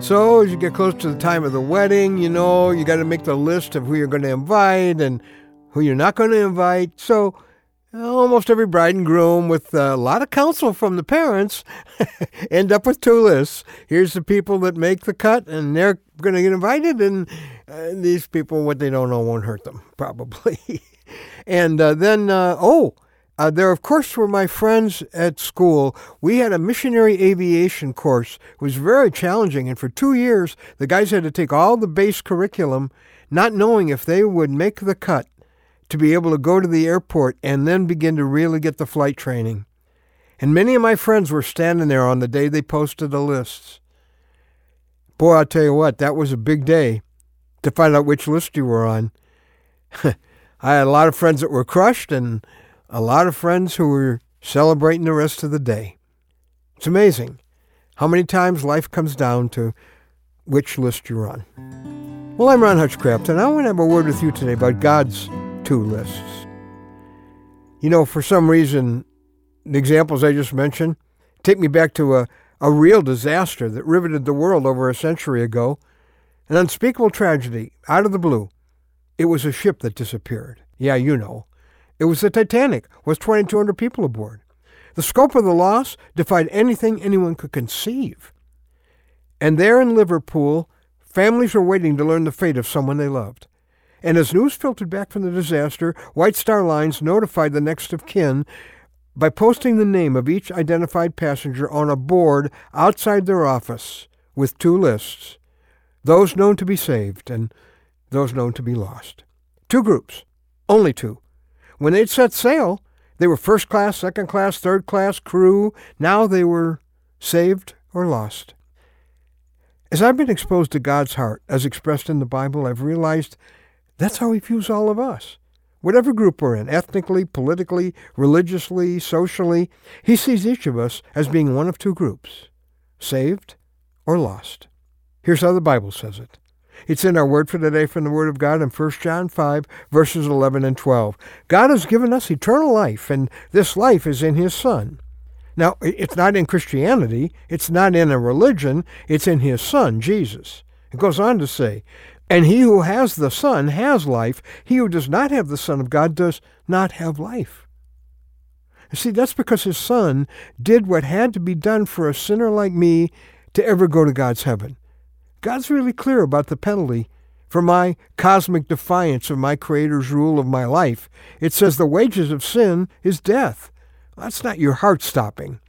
So as you get close to the time of the wedding, you know, you got to make the list of who you're going to invite and who you're not going to invite. So almost every bride and groom with a lot of counsel from the parents end up with two lists. Here's the people that make the cut and they're going to get invited and uh, these people, what they don't know won't hurt them, probably. and uh, then, uh, oh, uh, there, of course, were my friends at school. We had a missionary aviation course. It was very challenging, and for two years, the guys had to take all the base curriculum, not knowing if they would make the cut to be able to go to the airport and then begin to really get the flight training. And many of my friends were standing there on the day they posted the lists. Boy, I'll tell you what, that was a big day to find out which list you were on. I had a lot of friends that were crushed and a lot of friends who were celebrating the rest of the day. It's amazing how many times life comes down to which list you're on. Well, I'm Ron Hutchcraft, and I want to have a word with you today about God's two lists. You know, for some reason, the examples I just mentioned take me back to a, a real disaster that riveted the world over a century ago, an unspeakable tragedy out of the blue. It was a ship that disappeared. Yeah, you know. It was the Titanic, with 2,200 people aboard. The scope of the loss defied anything anyone could conceive. And there in Liverpool, families were waiting to learn the fate of someone they loved. And as news filtered back from the disaster, White Star Lines notified the next of kin by posting the name of each identified passenger on a board outside their office with two lists those known to be saved and those known to be lost. Two groups, only two. When they'd set sail, they were first class, second class, third class crew. Now they were saved or lost. As I've been exposed to God's heart, as expressed in the Bible, I've realized that's how He views all of us. Whatever group we're in, ethnically, politically, religiously, socially, He sees each of us as being one of two groups saved or lost. Here's how the Bible says it it's in our word for today from the Word of God in 1 John 5, verses 11 and 12. God has given us eternal life, and this life is in His Son. Now, it's not in Christianity, it's not in a religion, it's in His Son, Jesus. It goes on to say, And he who has the Son has life. He who does not have the Son of God does not have life. You see, that's because His Son did what had to be done for a sinner like me to ever go to God's heaven. God's really clear about the penalty for my cosmic defiance of my Creator's rule of my life. It says the wages of sin is death. That's not your heart stopping.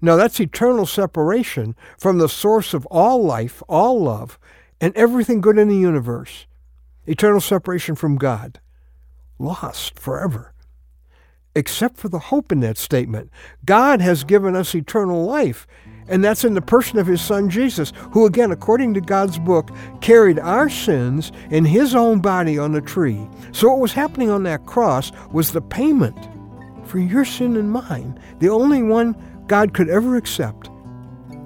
No, that's eternal separation from the source of all life, all love, and everything good in the universe. Eternal separation from God. Lost forever. Except for the hope in that statement. God has given us eternal life. And that's in the person of his son Jesus, who, again, according to God's book, carried our sins in his own body on the tree. So, what was happening on that cross was the payment for your sin and mine, the only one God could ever accept.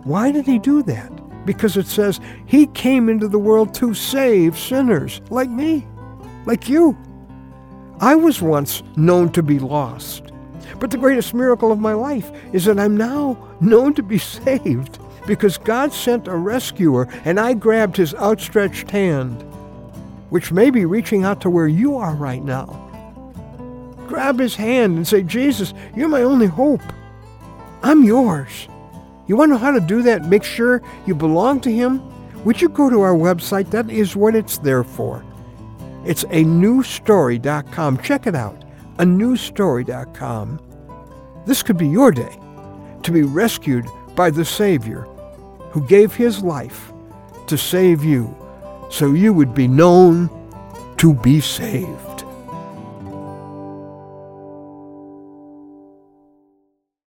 Why did he do that? Because it says he came into the world to save sinners like me, like you. I was once known to be lost. But the greatest miracle of my life is that I'm now known to be saved because God sent a rescuer and I grabbed his outstretched hand, which may be reaching out to where you are right now. Grab his hand and say, Jesus, you're my only hope. I'm yours. You want to know how to do that? Make sure you belong to him? Would you go to our website? That is what it's there for. It's a newstory.com. Check it out. A newstory.com. This could be your day to be rescued by the Savior who gave his life to save you so you would be known to be saved.